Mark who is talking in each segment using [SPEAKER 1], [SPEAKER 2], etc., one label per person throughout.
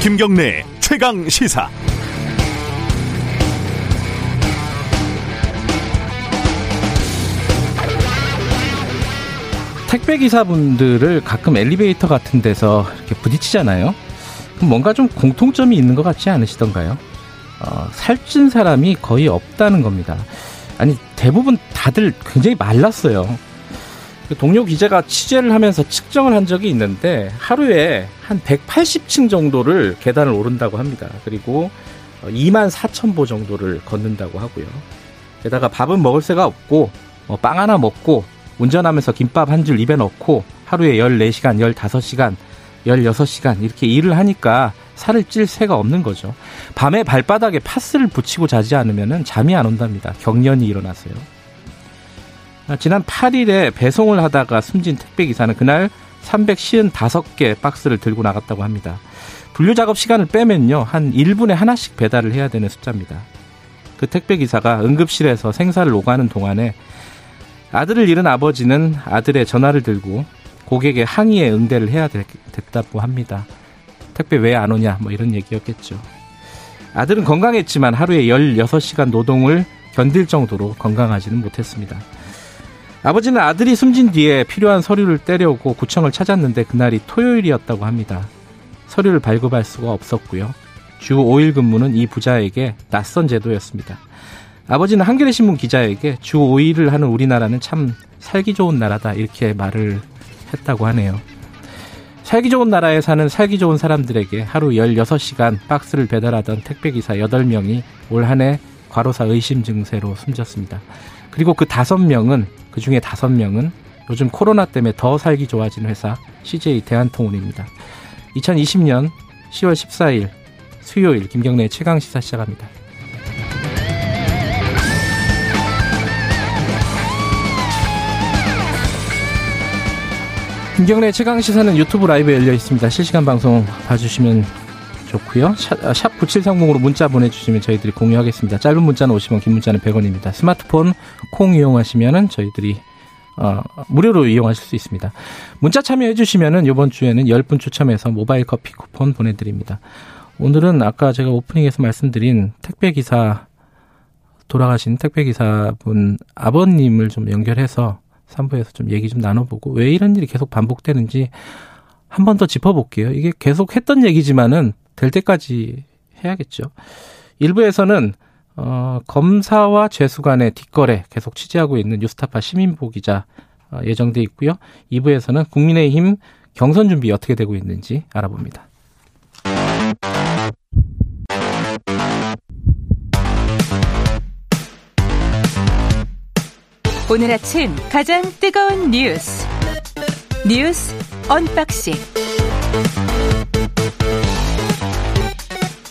[SPEAKER 1] 김경래 최강 시사.
[SPEAKER 2] 택배 기사분들을 가끔 엘리베이터 같은 데서 이렇게 부딪히잖아요. 뭔가 좀 공통점이 있는 것 같지 않으시던가요? 어, 살찐 사람이 거의 없다는 겁니다. 아니 대부분 다들 굉장히 말랐어요. 그 동료 기자가 취재를 하면서 측정을 한 적이 있는데 하루에 한 180층 정도를 계단을 오른다고 합니다. 그리고 2만 4천 보 정도를 걷는다고 하고요. 게다가 밥은 먹을 새가 없고 뭐빵 하나 먹고 운전하면서 김밥 한 줄 입에 넣고 하루에 14시간, 15시간, 16시간 이렇게 일을 하니까 살을 찔 새가 없는 거죠. 밤에 발바닥에 파스를 붙이고 자지 않으면 잠이 안 온답니다. 경련이 일어나서요. 아, 지난 8일에 배송을 하다가 숨진 택배 기사는 그날 355개 박스를 들고 나갔다고 합니다. 분류 작업 시간을 빼면요. 한 1분에 하나씩 배달을 해야 되는 숫자입니다. 그 택배 기사가 응급실에서 생사를 오가는 동안에 아들을 잃은 아버지는 아들의 전화를 들고 고객의 항의에 응대를 해야 됐다고 합니다. 택배 왜 안 오냐 뭐 이런 얘기였겠죠. 아들은 건강했지만 하루에 16시간 노동을 견딜 정도로 건강하지는 못했습니다. 아버지는 아들이 숨진 뒤에 필요한 서류를 떼려고 구청을 찾았는데 그날이 토요일이었다고 합니다. 서류를 발급할 수가 없었고요. 주 5일 근무는 이 부자에게 낯선 제도였습니다. 아버지는 한겨레 신문 기자에게 주 5일을 하는 우리나라는 참 살기 좋은 나라다 이렇게 말을 했다고 하네요. 살기 좋은 나라에 사는 살기 좋은 사람들에게 하루 16시간 박스를 배달하던 택배기사 8명이 올 한 해 과로사 의심 증세로 숨졌습니다. 그리고 그 5명은, 그 중에 5명은 요즘 코로나 때문에 더 살기 좋아진 회사 CJ 대한통운입니다. 2020년 10월 14일 수요일 김경래 최강 시사 시작합니다. 김경래 최강 시사는 유튜브 라이브 열려 있습니다. 실시간 방송 봐주시면 좋고요. 샵, 9730으로 아, 문자 보내주시면 저희들이 공유하겠습니다. 짧은 문자는 50원, 긴 문자는 100원입니다. 스마트폰 콩 이용하시면은 저희들이 어, 무료로 이용하실 수 있습니다. 문자 참여해 주시면은 이번 주에는 10분 추첨해서 모바일 커피 쿠폰 보내드립니다. 오늘은 아까 제가 오프닝에서 말씀드린 택배 기사 돌아가신 택배 기사분 아버님을 좀 연결해서 3부에서 좀 얘기 좀 나눠보고 왜 이런 일이 계속 반복되는지 한 번 더 짚어볼게요. 이게 계속 했던 얘기지만은 될 때까지 해야겠죠. 1부에서는 어, 검사와 죄수 간의 뒷거래 계속 취재하고 있는 뉴스타파 심인보 기자 어, 예정돼 있고요. 2부에서는 국민의힘 경선 준비 어떻게 되고 있는지 알아봅니다.
[SPEAKER 3] 오늘 아침 가장 뜨거운 뉴스 뉴스 unboxing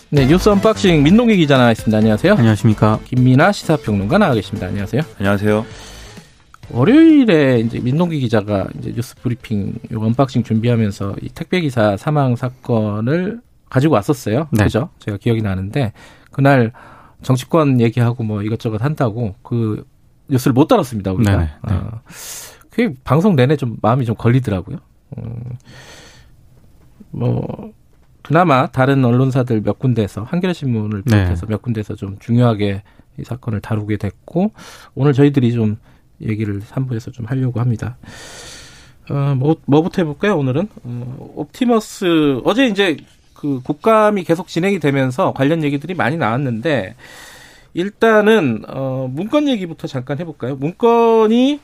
[SPEAKER 2] 네 뉴스 unboxing 민동기 기자 나와 있습니다. 안녕하세요.
[SPEAKER 4] 안녕하십니까.
[SPEAKER 2] 김민하 시사평론가 나와 계십니다. 안녕하세요.
[SPEAKER 4] 안녕하세요.
[SPEAKER 2] 월요일에 이제 민동기 기자가 이제 뉴스 브리핑 요 unboxing 준비하면서 이 택배 기사 사망 사건을 가지고 왔었어요. 네. 그죠? 제가 기억이 나는데 그날 정치권 얘기하고 뭐 이것저것 한다고 그 뉴스를 못 다뤘습니다 우리가. 네, 네. 어, 그게 방송 내내 좀 마음이 좀 걸리더라고요. 음, 뭐 그나마 다른 언론사들 몇 군데에서 한겨레 신문을 네. 비롯해서 네. 몇 군데에서 좀 중요하게 이 사건을 다루게 됐고 오늘 저희들이 좀 얘기를 3부에서 좀 하려고 합니다. 어, 뭐, 뭐부터 해볼까요, 오늘은? 어, 옵티머스, 어제 이제 그 국감이 계속 진행이 되면서 관련 얘기들이 많이 나왔는데, 일단은 어 문건 얘기부터 잠깐 해볼까요? 문건이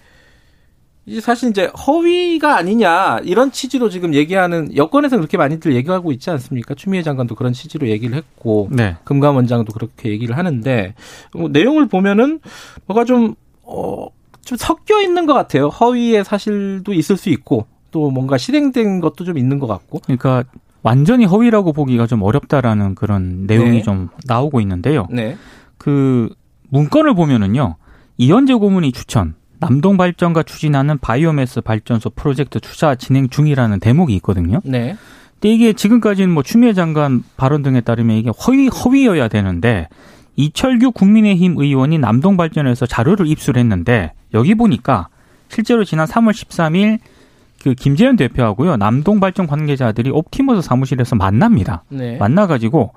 [SPEAKER 2] 이제 사실 이제 허위가 아니냐 이런 취지로 지금 얘기하는 여권에서 그렇게 많이들 얘기하고 있지 않습니까? 추미애 장관도 그런 취지로 얘기를 했고 네. 금감원장도 그렇게 얘기를 하는데 뭐 내용을 보면은 뭐가 좀 어. 좀 섞여 있는 것 같아요. 허위의 사실도 있을 수 있고 또 뭔가 실행된 것도 좀 있는 것 같고.
[SPEAKER 4] 그러니까 완전히 허위라고 보기가 좀 어렵다라는 그런 내용이 네. 좀 나오고 있는데요. 네. 그 문건을 보면은요. 이현재 고문이 추천, 남동발전과 추진하는 바이오매스 발전소 프로젝트 투자 진행 중이라는 대목이 있거든요. 네. 근데 이게 지금까지는 뭐 추미애 장관 발언 등에 따르면 이게 허위 허위여야 되는데 이철규 국민의힘 의원이 남동발전에서 자료를 입수했는데 여기 보니까 실제로 지난 3월 13일 그 김재현 대표하고요 남동 발전 관계자들이 옵티머스 사무실에서 만납니다. 네. 만나가지고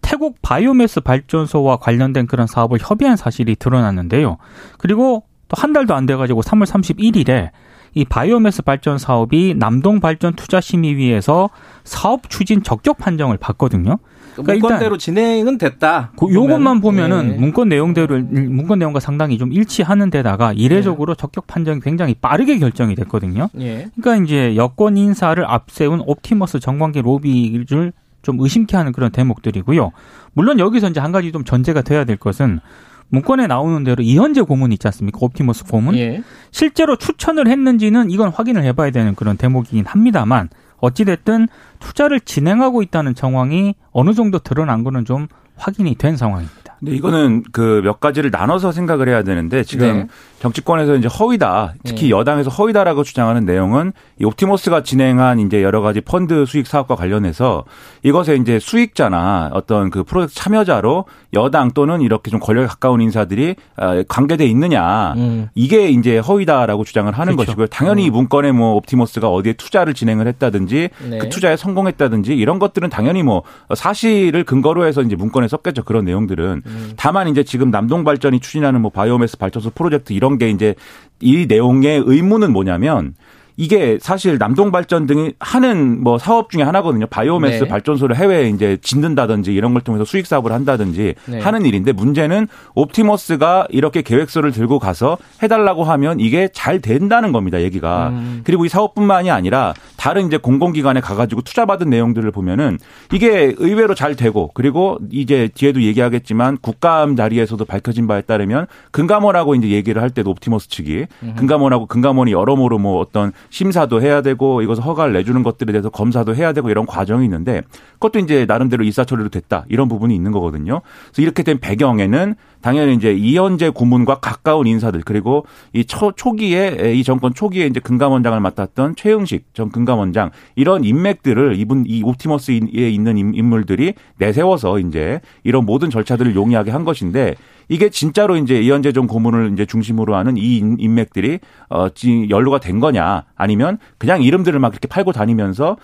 [SPEAKER 4] 태국 바이오매스 발전소와 관련된 그런 사업을 협의한 사실이 드러났는데요. 그리고 또 한 달도 안 돼가지고 3월 31일에 이 바이오매스 발전 사업이 남동 발전 투자 심의위에서 사업 추진 적격 판정을 받거든요.
[SPEAKER 2] 그러니까 문건대로 진행은 됐다.
[SPEAKER 4] 그 요것만 보면은 네. 문건 내용대로 문건 내용과 상당히 좀 일치하는 데다가 이례적으로 네. 적격 판정이 굉장히 빠르게 결정이 됐거든요. 네. 그러니까 이제 여권 인사를 앞세운 옵티머스 정관계 로비를 좀 의심케 하는 그런 대목들이고요. 물론 여기서 이제 한 가지 좀 전제가 돼야 될 것은 문건에 나오는 대로 이현재 고문 있지 않습니까? 옵티머스 고문. 예. 실제로 추천을 했는지는 이건 확인을 해봐야 되는 그런 대목이긴 합니다만 어찌됐든 투자를 진행하고 있다는 정황이 어느 정도 드러난 거는 좀 확인이 된 상황입니다.
[SPEAKER 5] 근데 이거는 그 몇 가지를 나눠서 생각을 해야 되는데 지금 네. 정치권에서 이제 허위다, 특히 네. 여당에서 허위다라고 주장하는 내용은 이 옵티머스가 진행한 이제 여러 가지 펀드 수익 사업과 관련해서 이것에 이제 수익자나 어떤 그 프로젝트 참여자로 여당 또는 이렇게 좀 권력에 가까운 인사들이 아, 관계돼 있느냐 음. 이게 이제 허위다라고 주장을 하는 그렇죠. 것이고요. 당연히 음. 문건에 뭐 옵티머스가 어디에 투자를 진행을 했다든지 네. 그 투자에 성공했다든지 이런 것들은 당연히 뭐 사실을 근거로 해서 이제 문건에 썼겠죠. 그런 내용들은 음. 다만 이제 지금 남동 발전이 추진하는 뭐 바이오매스 발전소 프로젝트 이런 게 이제 이 내용의 의문은 뭐냐면 이게 사실 남동발전 등이 하는 뭐 사업 중에 하나거든요. 바이오매스 네. 발전소를 해외에 이제 짓는다든지 이런 걸 통해서 수익 사업을 한다든지 네. 하는 일인데 문제는 옵티머스가 이렇게 계획서를 들고 가서 해달라고 하면 이게 잘 된다는 겁니다. 얘기가. 음. 그리고 이 사업뿐만이 아니라 다른 이제 공공기관에 가가지고 투자받은 내용들을 보면은 이게 의외로 잘 되고 그리고 이제 뒤에도 얘기하겠지만 국감 자리에서도 밝혀진 바에 따르면 금감원하고 이제 얘기를 할 때도 옵티머스 측이 음. 금감원하고 금감원이 여러모로 뭐 어떤 심사도 해야 되고 이것을 허가를 내주는 것들에 대해서 검사도 해야 되고 이런 과정이 있는데 그것도 이제 나름대로 이사처리로 됐다 이런 부분이 있는 거거든요. 그래서 이렇게 된 배경에는 당연히 이제 이현재 고문과 가까운 인사들 그리고 이 초, 초기에 이 정권 초기에 이제 금감원장을 맡았던 최영식 전 금감원장 이런 인맥들을 이분 이 옵티머스에 있는 인물들이 내세워서 이제 이런 모든 절차들을 용이하게 한 것인데 이게 진짜로 이제 이현재 전 고문을 이제 중심으로 하는 이 인맥들이 어 연루가 된 거냐 아니면 그냥 이름들을 막 이렇게 팔고 다니면서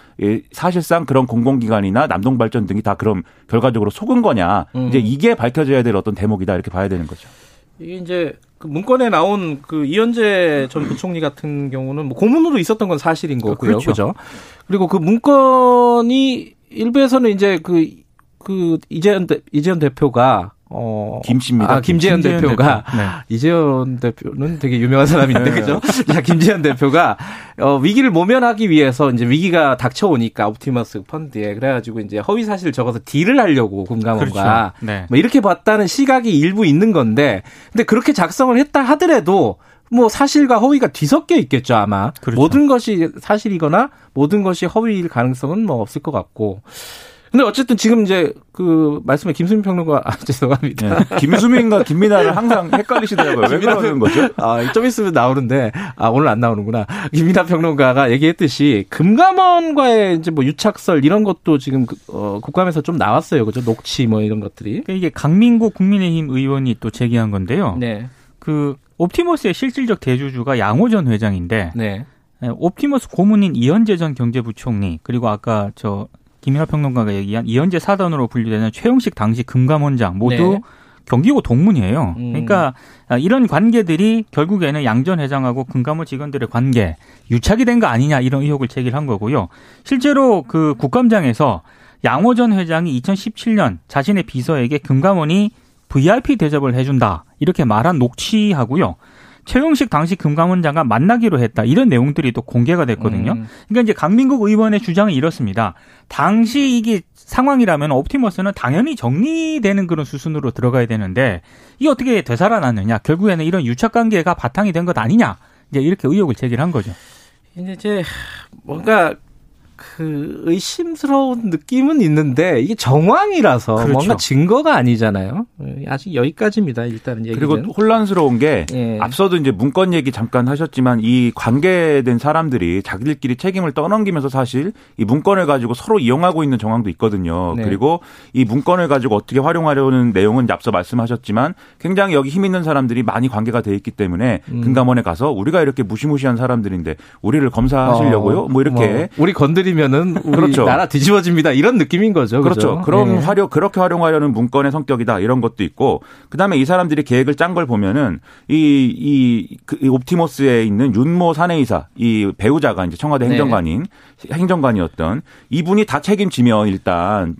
[SPEAKER 5] 사실상 그런 공공기관이나 남동발전 등이 다 그럼 결과적으로 속은 거냐 음. 이제 이게 밝혀져야 될 어떤 대목이다 이렇게 봐야 되는 거죠.
[SPEAKER 2] 이게 이제 그 문건에 나온 그 이현재 전 부총리 같은 경우는 뭐 고문으로 있었던 건 사실인 거고요. 그렇죠. 그죠? 그리고 그 문건이 일부에서는 이제 그, 그 이재현, 이재현 대표가
[SPEAKER 5] 어. 김씨입니다.
[SPEAKER 2] 아, 김재현, 김재현 대표가 대표. 네. 이재현 대표는 되게 유명한 사람인데 네. 그죠? 자, 김재현 대표가 어, 위기를 모면하기 위해서 이제 위기가 닥쳐오니까 옵티머스 펀드에 그래 가지고 이제 허위 사실을 적어서 딜을 하려고 금감원과 그렇죠. 네. 뭐 이렇게 봤다는 시각이 일부 있는 건데 근데 그렇게 작성을 했다 하더라도 뭐 사실과 허위가 뒤섞여 있겠죠 아마 그렇죠. 모든 것이 사실이거나 모든 것이 허위일 가능성은 뭐 없을 것 같고 근데 어쨌든 지금 이제 그 말씀에 김수민 평론가 아, 죄송합니다.
[SPEAKER 5] 네. 김수민과 김민아를 항상 헷갈리시더라고요. 왜 그러는 거죠?
[SPEAKER 2] 아, 좀 있으면 나오는데 아 오늘 안 나오는구나. 김민아 평론가가 얘기했듯이 금감원과의 이제 뭐 유착설 이런 것도 지금 그, 어, 국감에서 좀 나왔어요. 그죠? 녹취 뭐 이런 것들이.
[SPEAKER 4] 그러니까 이게 강민구 국민의힘 의원이 또 제기한 건데요. 네. 그 옵티머스의 실질적 대주주가 양호전 회장인데 네. 네 옵티머스 고문인 이현재 전 경제부총리 그리고 아까 저 김민하 평론가가 얘기한 이현재 사단으로 분류되는 최영식 당시 금감원장 모두 네. 경기고 동문이에요. 음. 그러니까 이런 관계들이 결국에는 양전 회장하고 금감원 직원들의 관계 유착이 된 거 아니냐 이런 의혹을 제기한 거고요. 실제로 그 국감장에서 양호전 회장이 2017년 자신의 비서에게 금감원이 VIP 대접을 해준다 이렇게 말한 녹취하고요. 최용식 당시 금감원장과 만나기로 했다. 이런 내용들이 또 공개가 됐거든요. 음. 그러니까 이제 강민국 의원의 주장은 이렇습니다. 당시 이게 상황이라면 옵티머스는 당연히 정리되는 그런 수순으로 들어가야 되는데 이게 어떻게 되살아났느냐. 결국에는 이런 유착 관계가 바탕이 된 것 아니냐. 이제 이렇게 의혹을 제기한 거죠.
[SPEAKER 2] 이제 뭔가 그 의심스러운 느낌은 있는데 이게 정황이라서 그렇죠. 뭔가 증거가 아니잖아요. 아직 여기까지입니다. 일단은 얘기는.
[SPEAKER 5] 그리고 혼란스러운 게 예. 앞서도 이제 문건 얘기 잠깐 하셨지만 이 관계된 사람들이 자기들끼리 책임을 떠넘기면서 사실 이 문건을 가지고 서로 이용하고 있는 정황도 있거든요. 네. 그리고 이 문건을 가지고 어떻게 활용하려는 내용은 앞서 말씀하셨지만 굉장히 여기 힘 있는 사람들이 많이 관계가 돼 있기 때문에 음. 금감원에 가서 우리가 이렇게 무시무시한 사람들인데 우리를 검사하시려고요? 어, 뭐 이렇게 뭐
[SPEAKER 2] 우리 건드리 면은 우리 그렇죠. 나라 뒤집어집니다. 이런 느낌인 거죠.
[SPEAKER 5] 그렇죠.
[SPEAKER 2] 그렇죠?
[SPEAKER 5] 그런 네. 활용 그렇게 활용하려는 문건의 성격이다 이런 것도 있고 그다음에 이 사람들이 계획을 짠 걸 보면은 이이 그, 옵티머스에 있는 윤모 사내이사 이 배우자가 이제 청와대 네. 행정관인 네. 행정관이었던 이분이 다 책임지면 일단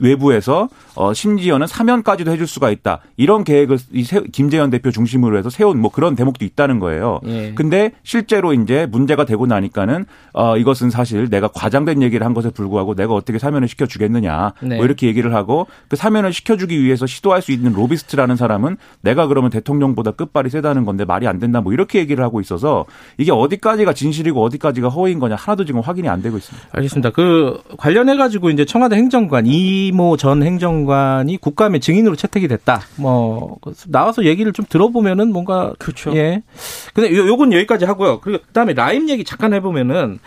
[SPEAKER 5] 외부에서 어 심지어는 사면까지도 해줄 수가 있다. 이런 계획을 이 김재현 대표 중심으로 해서 세운 뭐 그런 대목도 있다는 거예요. 예. 근데 실제로 이제 문제가 되고 나니까는 어 이것은 사실 내가 과장된 얘기를 한 것에 불구하고 내가 어떻게 사면을 시켜 주겠느냐. 네. 뭐 이렇게 얘기를 하고 그 사면을 시켜 주기 위해서 시도할 수 있는 로비스트라는 사람은 내가 그러면 대통령보다 끝발이 세다는 건데 말이 안 된다. 뭐 이렇게 얘기를 하고 있어서 이게 어디까지가 진실이고 어디까지가 허위인 거냐 하나도 지금 확인이 안 되고 있습니다.
[SPEAKER 2] 알겠습니다. 그 관련해 가지고 이제 청와대 행정관 이모 전 행정관이 국감의 증인으로 채택이 됐다. 뭐 나와서 얘기를 좀 들어보면은 뭔가
[SPEAKER 4] 그렇죠.
[SPEAKER 2] 예. 근데 요, 요건 여기까지 하고요. 그리고 그다음에 라임 얘기 잠깐 해보면은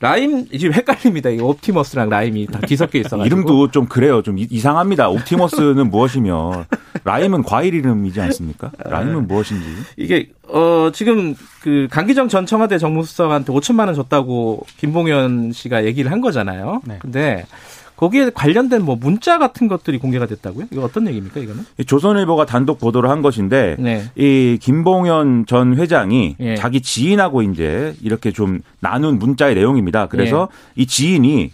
[SPEAKER 2] 라임 지금 헷갈립니다. 이 옵티머스랑 라임이 다 뒤섞여 있어
[SPEAKER 5] 이름도 좀 그래요. 좀 이상합니다. 옵티머스는 무엇이며 라임은 과일 이름이지 않습니까? 라임은 무엇인지.
[SPEAKER 2] 이게 어 지금 그 강기정 전 청와대 정무수석한테 5천만 원 줬다고 김봉현 씨가 얘기를 한 거잖아요. 네. 근데 거기에 관련된 뭐 문자 같은 것들이 공개가 됐다고요? 이거 어떤 얘기입니까, 이거는?
[SPEAKER 5] 조선일보가 단독 보도를 한 것인데 네. 이 김봉현 전 회장이 예. 자기 지인하고 이제 이렇게 좀 나눈 문자의 내용입니다. 그래서 예. 이 지인이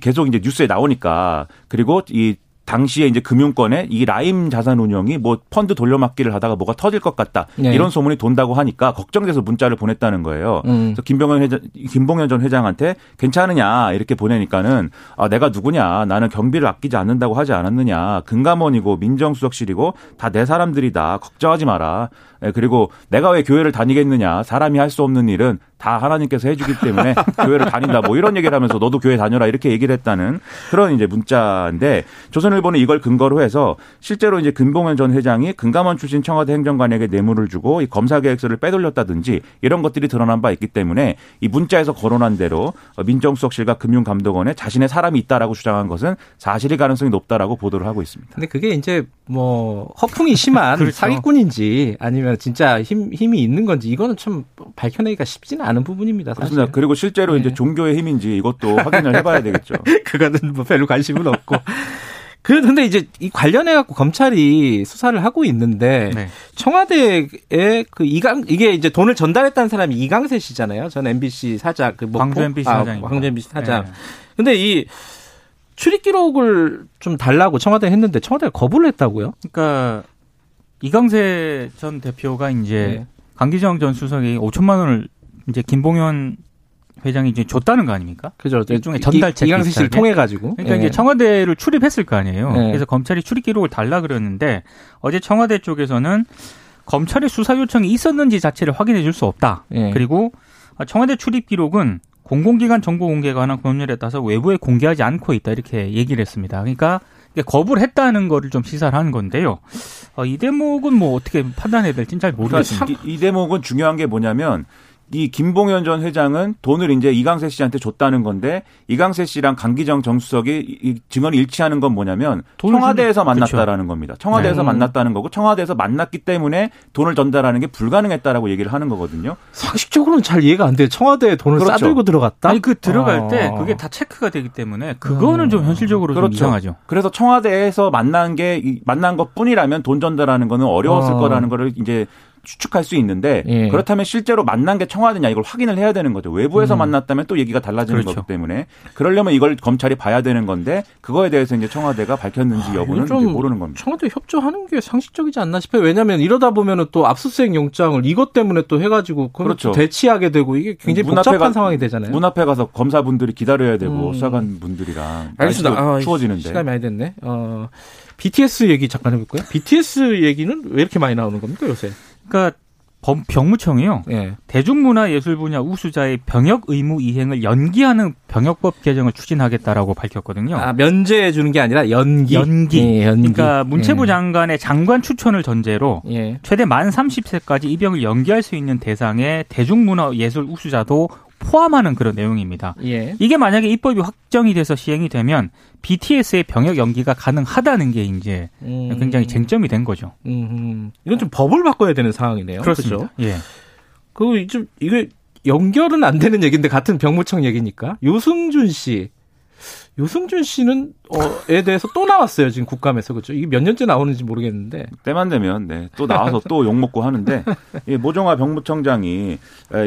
[SPEAKER 5] 계속 이제 뉴스에 나오니까 그리고 이 당시에 이제 금융권에 이 라임 자산 운용이 뭐 펀드 돌려막기를 하다가 뭐가 터질 것 같다 네. 이런 소문이 돈다고 하니까 걱정돼서 문자를 보냈다는 거예요. 음. 그래서 김병현 회장, 김봉현 전 회장한테 괜찮으냐 이렇게 보내니까는 아 내가 누구냐 나는 경비를 아끼지 않는다고 하지 않았느냐 금감원이고 민정수석실이고 다 내 사람들이다 걱정하지 마라. 예, 그리고 내가 왜 교회를 다니겠느냐 사람이 할 수 없는 일은 다 하나님께서 해주기 때문에 교회를 다닌다. 뭐 이런 얘기를 하면서 너도 교회 다녀라 이렇게 얘기를 했다는 그런 이제 문자인데 조선일보는 이걸 근거로 해서 실제로 이제 금봉현 전 회장이 금감원 출신 청와대 행정관에게 뇌물을 주고 이 검사 계획서를 빼돌렸다든지 이런 것들이 드러난 바 있기 때문에 이 문자에서 거론한 대로 민정수석실과 금융감독원에 자신의 사람이 있다라고 주장한 것은 사실일 가능성이 높다라고 보도를 하고 있습니다.
[SPEAKER 2] 근데 그게 이제 뭐 허풍이 심한 그렇죠. 사기꾼인지 아니면 진짜 힘 힘이 있는 건지 이거는 참 밝혀내기가 쉽지는 않은 부분입니다. 사실.
[SPEAKER 5] 그렇습니다. 그리고 실제로 네. 이제 종교의 힘인지 이것도 확인을 해봐야 되겠죠.
[SPEAKER 2] 그거는 뭐 별로 관심은 없고. 그런데 이제 이 관련해 갖고 검찰이 수사를 하고 있는데 네. 청와대에 그 이강 이게 이제 돈을 전달했다는 사람이 이강세 씨잖아요. 전 MBC 사장 그
[SPEAKER 4] 광주 MBC 아, 사장
[SPEAKER 2] 광주 MBC 사장. 네. 근데 이 출입 기록을 좀 달라고 청와대 했는데 청와대가 거부를 했다고요?
[SPEAKER 4] 그러니까 이강세 전 대표가 이제 네. 강기정 전 수석이 5천만 원을 이제 김봉현 회장이 이제 줬다는 거 아닙니까?
[SPEAKER 2] 그죠. 일종의 전달책 이강세 씨를 통해 가지고.
[SPEAKER 4] 그러니까 네. 이제 청와대를 출입했을 거 아니에요. 네. 그래서 검찰이 출입 기록을 달라 그랬는데 어제 청와대 쪽에서는 검찰의 수사 요청이 있었는지 자체를 확인해 줄 수 없다. 네. 그리고 청와대 출입 기록은 공공기관 정보 공개가 관한 법률에 따라서 외부에 공개하지 않고 있다 이렇게 얘기를 했습니다. 그러니까 거부를 했다는 거를 좀 시사를 하는 건데요. 어, 이 대목은 뭐 어떻게 판단해야 될지는 잘 모르겠습니다.
[SPEAKER 5] 그러니까 이, 이 대목은 중요한 게 뭐냐면 이 김봉현 전 회장은 돈을 이제 이강세 씨한테 줬다는 건데 이강세 씨랑 강기정 정수석이 이 증언이 일치하는 건 뭐냐면 청와대에서 만났다라는 그렇죠. 겁니다. 청와대에서 네. 만났다는 거고 청와대에서 만났기 때문에 돈을 전달하는 게 불가능했다라고 얘기를 하는 거거든요.
[SPEAKER 2] 상식적으로는 잘 이해가 안 돼. 청와대에 돈을 그렇죠. 싸들고 들어갔다.
[SPEAKER 4] 아니 그 들어갈 아. 때 그게 다 체크가 되기 때문에 그거는 음. 좀 현실적으로 그렇죠. 좀 이상하죠.
[SPEAKER 5] 그래서 청와대에서 만난 게 만난 것뿐이라면 돈 전달하는 거는 어려웠을 아. 거라는 거를 이제 추측할 수 있는데 예. 그렇다면 실제로 만난 게 청와대냐 이걸 확인을 해야 되는 거죠. 외부에서 음. 만났다면 또 얘기가 달라지는 그렇죠. 거기 때문에 그러려면 이걸 검찰이 봐야 되는 건데 그거에 대해서 이제 청와대가 밝혔는지 아, 여부는 아, 모르는 겁니다.
[SPEAKER 2] 청와대 협조하는 게 상식적이지 않나 싶어요. 왜냐하면 이러다 보면은 또 압수수색 영장을 이것 때문에 또 해가지고 그렇죠. 대치하게 되고 이게 굉장히 복잡한 가, 상황이 되잖아요.
[SPEAKER 5] 문 앞에 가서 검사분들이 기다려야 되고 음. 수사관 분들이랑 알겠습니다. 아, 추워지는데
[SPEAKER 2] 시간 많이 됐네. 어, BTS 얘기 잠깐 해볼까요? BTS 얘기는 왜 이렇게 많이 나오는 겁니까 요새?
[SPEAKER 4] 그러니까 병무청이요. 네. 대중문화예술 분야 우수자의 병역 의무 이행을 연기하는 병역법 개정을 추진하겠다라고 밝혔거든요.
[SPEAKER 2] 아, 면제해 주는 게 아니라 연기.
[SPEAKER 4] 연기. 예, 연기. 그러니까 문체부 예. 장관의 장관 추천을 전제로 예. 최대 만 30세까지 입영을 연기할 수 있는 대상의 대중문화예술 우수자도 포함하는 그런 내용입니다. 예. 이게 만약에 입법이 확정이 돼서 시행이 되면 BTS의 병역 연기가 가능하다는 게 이제 음. 굉장히 쟁점이 된 거죠.
[SPEAKER 2] 음. 이건 좀 법을 바꿔야 되는 상황이네요.
[SPEAKER 4] 그렇습니다. 그렇죠? 예.
[SPEAKER 2] 그좀 이게 연결은 안 되는 얘기인데 같은 병무청 얘기니까 유승준 씨 유승준 씨는 어에 대해서 또 나왔어요 지금 국감에서 그렇죠 이게 몇 년째 나오는지 모르겠는데
[SPEAKER 5] 때만 되면 네 또 나와서 또 욕 먹고 하는데 이 모종화 병무청장이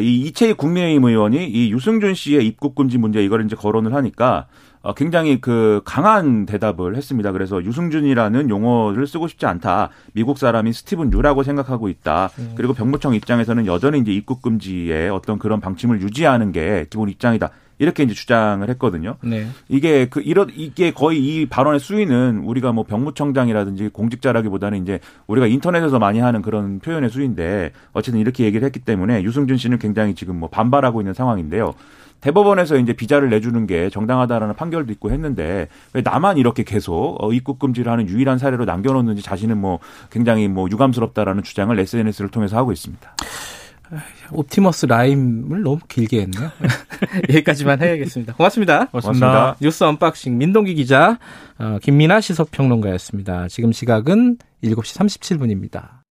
[SPEAKER 5] 이 이채희 국민의힘 의원이 이 유승준 씨의 입국 금지 문제 이걸 이제 거론을 하니까 어, 굉장히 그 강한 대답을 했습니다. 그래서 유승준이라는 용어를 쓰고 싶지 않다. 미국 사람이 스티븐 류라고 생각하고 있다. 음. 그리고 병무청 입장에서는 여전히 이제 입국 금지에 어떤 그런 방침을 유지하는 게 기본 입장이다. 이렇게 이제 주장을 했거든요. 네. 이게 그 이런 이게 거의 이 발언의 수위는 우리가 뭐 병무청장이라든지 공직자라기보다는 이제 우리가 인터넷에서 많이 하는 그런 표현의 수인데 어쨌든 이렇게 얘기를 했기 때문에 유승준 씨는 굉장히 지금 뭐 반발하고 있는 상황인데요. 대법원에서 이제 비자를 내주는 게 정당하다라는 판결도 있고 했는데 왜 나만 이렇게 계속 어, 입국 금지를 하는 유일한 사례로 남겨놓는지 자신은 뭐 굉장히 뭐 유감스럽다라는 주장을 SNS를 통해서 하고 있습니다.
[SPEAKER 2] 옵티머스 라임을 너무 길게 했네요. 여기까지만 해야겠습니다. 고맙습니다.
[SPEAKER 4] 고맙습니다. 고맙습니다.
[SPEAKER 2] 뉴스 unboxing 민동기 기자, 어, 김민아 시사평론가였습니다. 지금 시각은 7시 37분입니다.